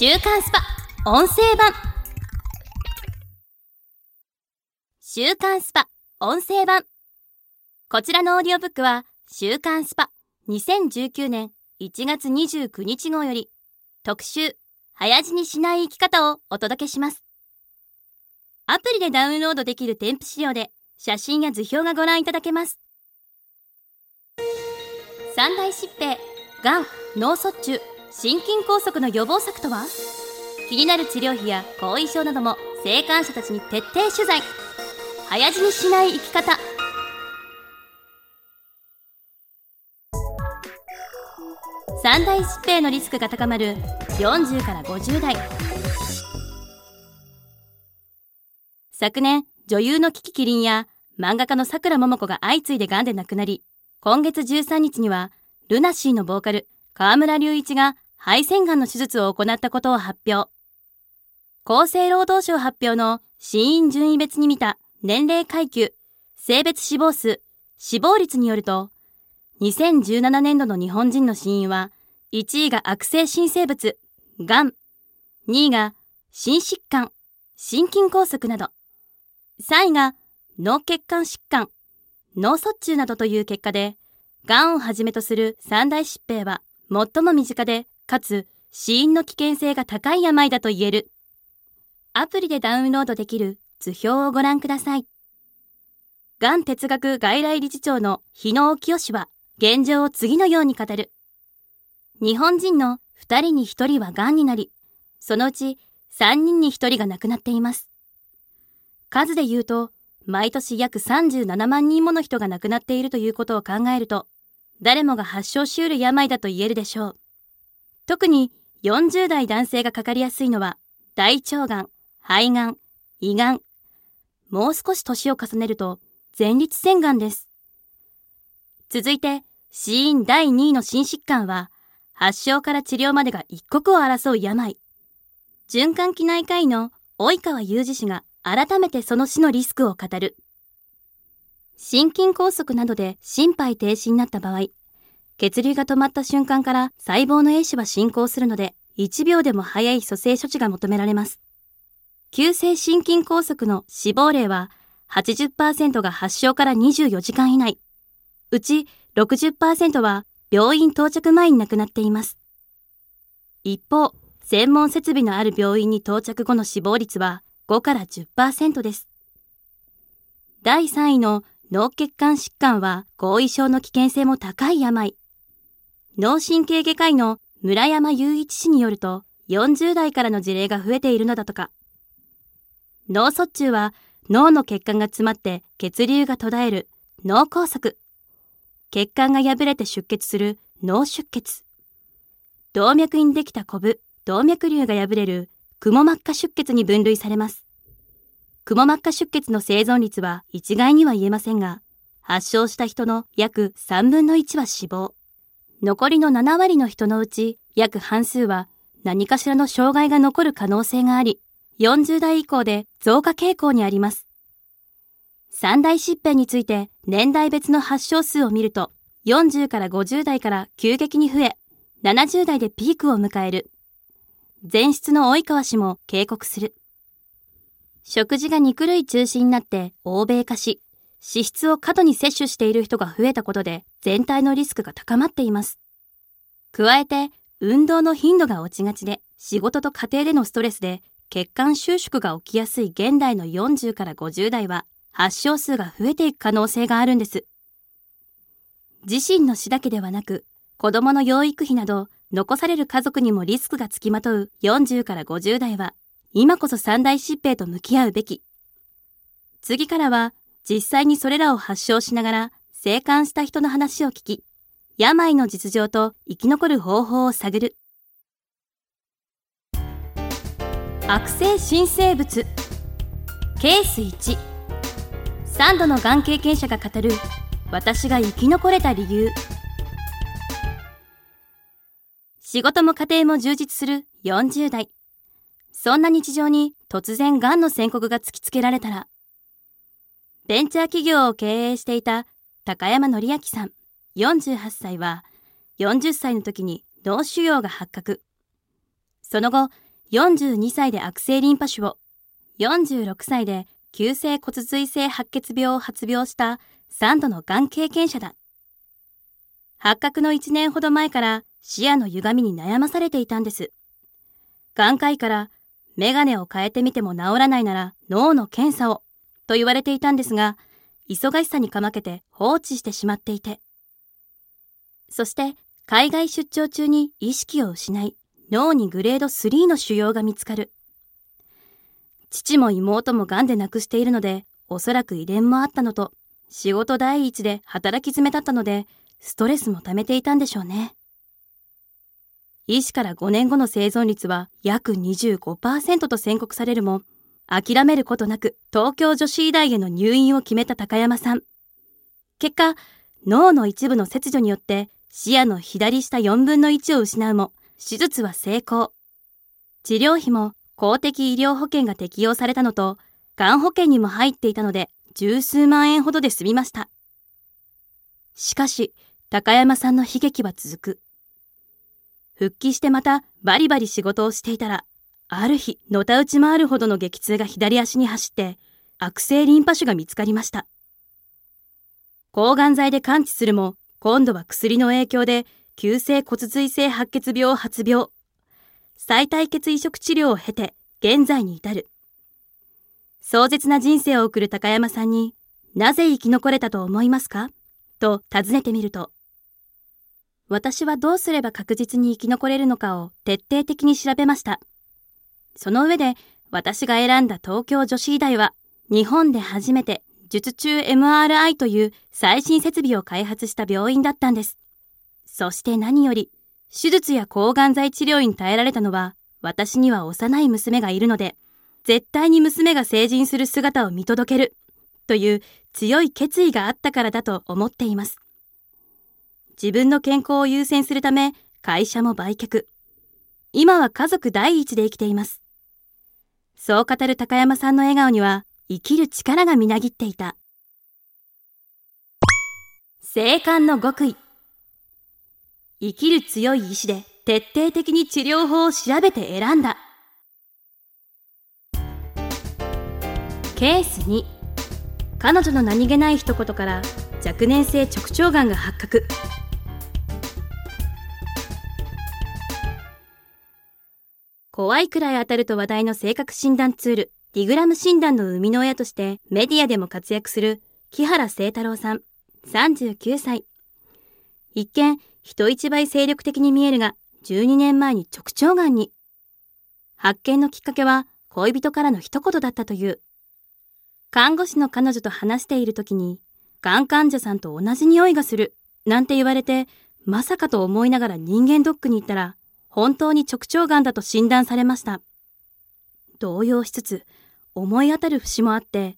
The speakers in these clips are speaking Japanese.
週刊 SPA!音声版。週刊 SPA!音声版。こちらのオーディオブックは週刊 SPA!2019年1月29日号より特集早死にしない生き方をお届けします。アプリでダウンロードできる添付資料で写真や図表がご覧いただけます。三大疾病がん脳卒中。心筋梗塞の予防策とは？気になる治療費や後遺症なども生還者たちに徹底取材。早死にしない生き方。三大疾病のリスクが高まる40から50代。昨年女優のキキキリンや漫画家のさくらももこが相次いで癌で亡くなり今月13日にはルナシーのボーカル河村隆一が肺腺がんの手術を行ったことを発表。厚生労働省発表の死因順位別に見た年齢階級、性別死亡数、死亡率によると、2017年度の日本人の死因は、1位が悪性新生物、がん、2位が心疾患、心筋梗塞など、3位が脳血管疾患、脳卒中などという結果で、がんをはじめとする三大疾病は最も身近でかつ死因の危険性が高い病だと言える。アプリでダウンロードできる図表をご覧ください。がん哲学外来理事長の日野清氏は現状を次のように語る。日本人の2人に1人はがんになり、そのうち3人に1人が亡くなっています。数で言うと、毎年約37万人もの人が亡くなっているということを考えると、誰もが発症しうる病だと言えるでしょう。特に40代男性がかかりやすいのは大腸がん、肺がん、胃がん。もう少し年を重ねると前立腺がんです。続いて死因第2位の心疾患は発症から治療までが一刻を争う病。循環器内科医の及川裕二氏が改めてその死のリスクを語る。心筋梗塞などで心肺停止になった場合、血流が止まった瞬間から細胞の壊死は進行するので、1秒でも早い蘇生処置が求められます。急性心筋梗塞の死亡例は80%が発症から24時間以内。うち60%は病院到着前に亡くなっています。一方、専門設備のある病院に到着後の死亡率は5から10%です。第3位の脳血管疾患は後遺症の危険性も高い病。脳神経外科医の村山雄一氏によると、40代からの事例が増えているのだとか。脳卒中は脳の血管が詰まって血流が途絶える脳梗塞。血管が破れて出血する脳出血。動脈にできたコブ、動脈瘤が破れるクモ膜下出血に分類されます。クモ膜下出血の生存率は一概には言えませんが、発症した人の約3分の1は死亡。残りの7割の人のうち約半数は何かしらの障害が残る可能性があり、40代以降で増加傾向にあります。三大疾病について年代別の発症数を見ると、40から50代から急激に増え、70代でピークを迎える。前室の及川氏も警告する。食事が肉類中心になって欧米化し、脂質を過度に摂取している人が増えたことで全体のリスクが高まっています。加えて、運動の頻度が落ちがちで、仕事と家庭でのストレスで血管収縮が起きやすい現代の40から50代は発症数が増えていく可能性があるんです。自身の死だけではなく、子供の養育費など残される家族にもリスクがつきまとう40から50代は、今こそ三大疾病と向き合うべき。次からは実際にそれらを発症しながら生還した人の話を聞き、病の実情と生き残る方法を探る。悪性新生物。ケース1 3度のがん経験者が語る。私が生き残れた理由。仕事も家庭も充実する40代。そんな日常に突然がんの宣告が突きつけられたらベンチャー企業を経営していた高山則明さん48歳は40歳の時に脳腫瘍が発覚。その後、42歳で悪性リンパ腫を、46歳で急性骨髄性白血病を発病した3度のがん経験者だ。発覚の1年ほど前から視野の歪みに悩まされていたんです。眼科医からメガネを変えてみても治らないなら脳の検査をと言われていたんですが、忙しさにかまけて放置してしまっていて。そして海外出張中に意識を失い、脳にグレード3の腫瘍が見つかる。父も妹も癌で亡くしているので、おそらく遺伝もあったのと、仕事第一で働き詰めだったので、ストレスも溜めていたんでしょうね。医師から5年後の生存率は約25%と宣告されるも、諦めることなく東京女子医大への入院を決めた高山さん。結果、脳の一部の切除によって視野の左下4分の1を失うも、手術は成功。治療費も公的医療保険が適用されたのと、がん保険にも入っていたので、十数万円ほどで済みました。しかし、高山さんの悲劇は続く。復帰してまたバリバリ仕事をしていたら、ある日、のたうち回るほどの激痛が左足に走って、悪性リンパ腫が見つかりました。抗がん剤で完治するも、今度は薬の影響で、急性骨髄性白血病発病。再体血移植治療を経て現在に至る。壮絶な人生を送る高山さんになぜ生き残れたと思いますか？と尋ねてみると、私はどうすれば確実に生き残れるのかを徹底的に調べました。その上で私が選んだ東京女子医大は日本で初めて術中 MRI という最新設備を開発した病院だったんです。そして何より手術や抗がん剤治療に耐えられたのは、私には幼い娘がいるので、絶対に娘が成人する姿を見届ける、という強い決意があったからだと思っています。自分の健康を優先するため、会社も売却。今は家族第一で生きています。そう語る高山さんの笑顔には、生きる力がみなぎっていた。生還の極意。生きる強い意志で徹底的に治療法を調べて選んだ。ケース2彼女の何気ない一言から若年性直腸がんが発覚怖いくらい当たると話題の性格診断ツールディグラム診断の生みの親としてメディアでも活躍する木原聖太郎さん39歳一見人一倍精力的に見えるが、12年前に直腸がんに。発見のきっかけは恋人からの一言だったという。看護師の彼女と話している時に、がん患者さんと同じ匂いがする、なんて言われて、まさかと思いながら人間ドックに行ったら、本当に直腸がんだと診断されました。動揺しつつ、思い当たる節もあって、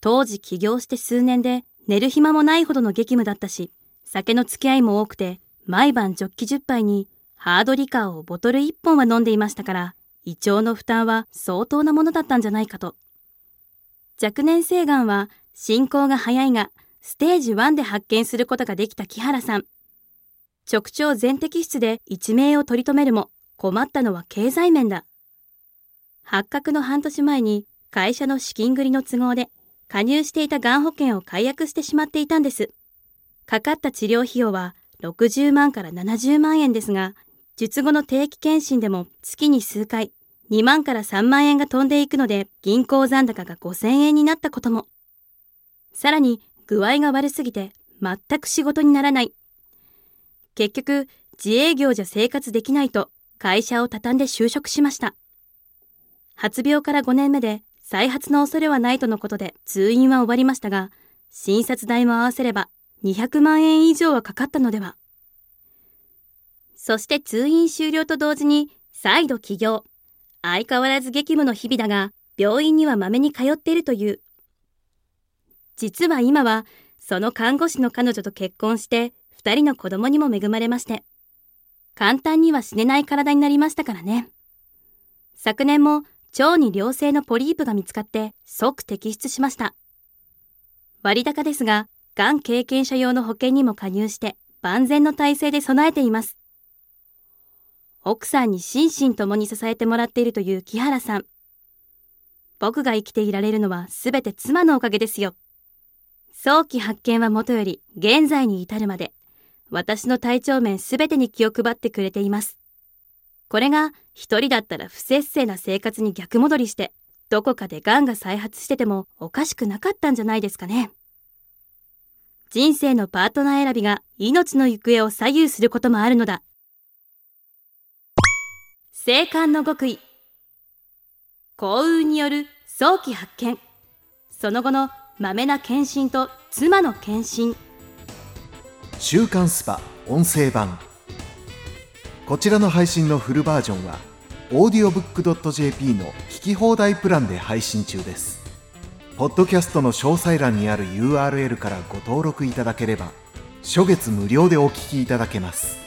当時起業して数年で寝る暇もないほどの激務だったし、酒の付き合いも多くて、毎晩ジョッキ10杯にハードリカーをボトル1本は飲んでいましたから、胃腸の負担は相当なものだったんじゃないかと。若年性がんは進行が早いが、ステージ1で発見することができた木原さん。直腸全摘出で一命を取り留めるも、困ったのは経済面だ。発覚の半年前に会社の資金繰りの都合で加入していたがん保険を解約してしまっていたんです。かかった治療費用は60万から70万円ですが、術後の定期検診でも月に数回、2万から3万円が飛んでいくので、銀行残高が5000円になったことも。さらに、具合が悪すぎて、全く仕事にならない。結局、自営業じゃ生活できないと、会社を畳んで就職しました。発病から5年目で、再発の恐れはないとのことで通院は終わりましたが、診察代も合わせれば200万円以上はかかったのでは。そして通院終了と同時に再度起業。相変わらず激務の日々だが、病院にはまめに通っているという。実は今は、その看護師の彼女と結婚して、二人の子供にも恵まれまして。簡単には死ねない体になりましたからね。昨年も腸に良性のポリープが見つかって即摘出しました。割高ですが、がん経験者用の保険にも加入して万全の体制で備えています。奥さんに心身ともに支えてもらっているという木原さん。僕が生きていられるのはすべて妻のおかげですよ。早期発見はもとより現在に至るまで、私の体調面すべてに気を配ってくれています。これが一人だったら不節制な生活に逆戻りして、どこかで癌が再発しててもおかしくなかったんじゃないですかね。人生のパートナー選びが命の行方を左右することもあるのだ。生還の極意幸運による早期発見その後のまめな検診と妻の検診週刊スパ音声版。こちらの配信のフルバージョンは audiobook.jp の聞き放題プランで配信中です。ポッドキャストの詳細欄にある URL からご登録いただければ初月無料でお聞きいただけます。